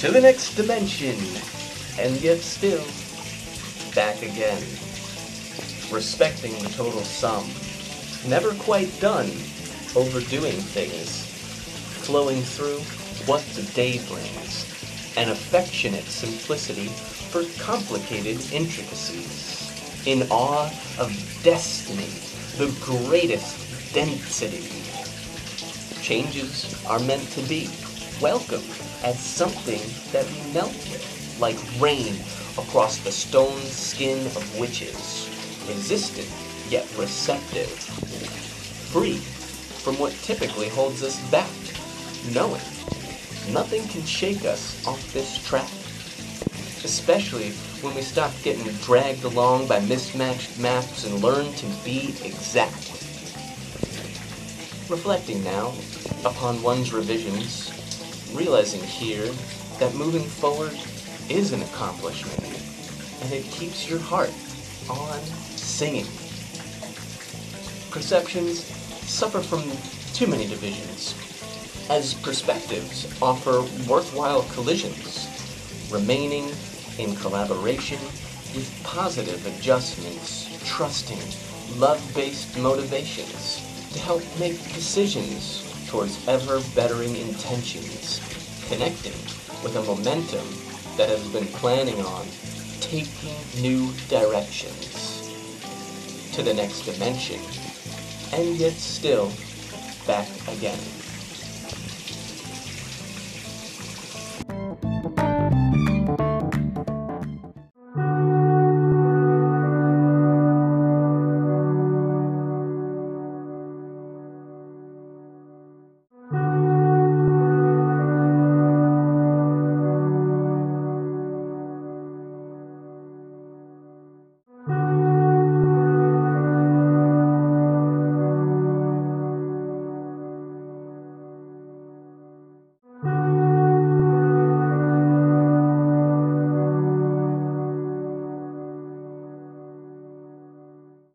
to the next dimension, and yet still back again. Respecting the total sum, never quite done, overdoing things, flowing through what the day brings, an affectionate simplicity for complicated intricacies, in awe of destiny, the greatest density. Changes are meant to be, welcome as something that we melt with, like rain across the stone skin of witches, resistant yet receptive, free from what typically holds us back, knowing nothing can shake us off this track, especially when we stop getting dragged along by mismatched maps and learn to be exact. Reflecting now upon one's revisions, realizing here that moving forward is an accomplishment, and it keeps your heart on singing. Perceptions suffer from too many divisions, as perspectives offer worthwhile collisions, remaining in collaboration with positive adjustments, trusting love-based motivations to help make decisions towards ever-bettering intentions, connecting with a momentum that has been planning on taking new directions to the next dimension, and yet still back again.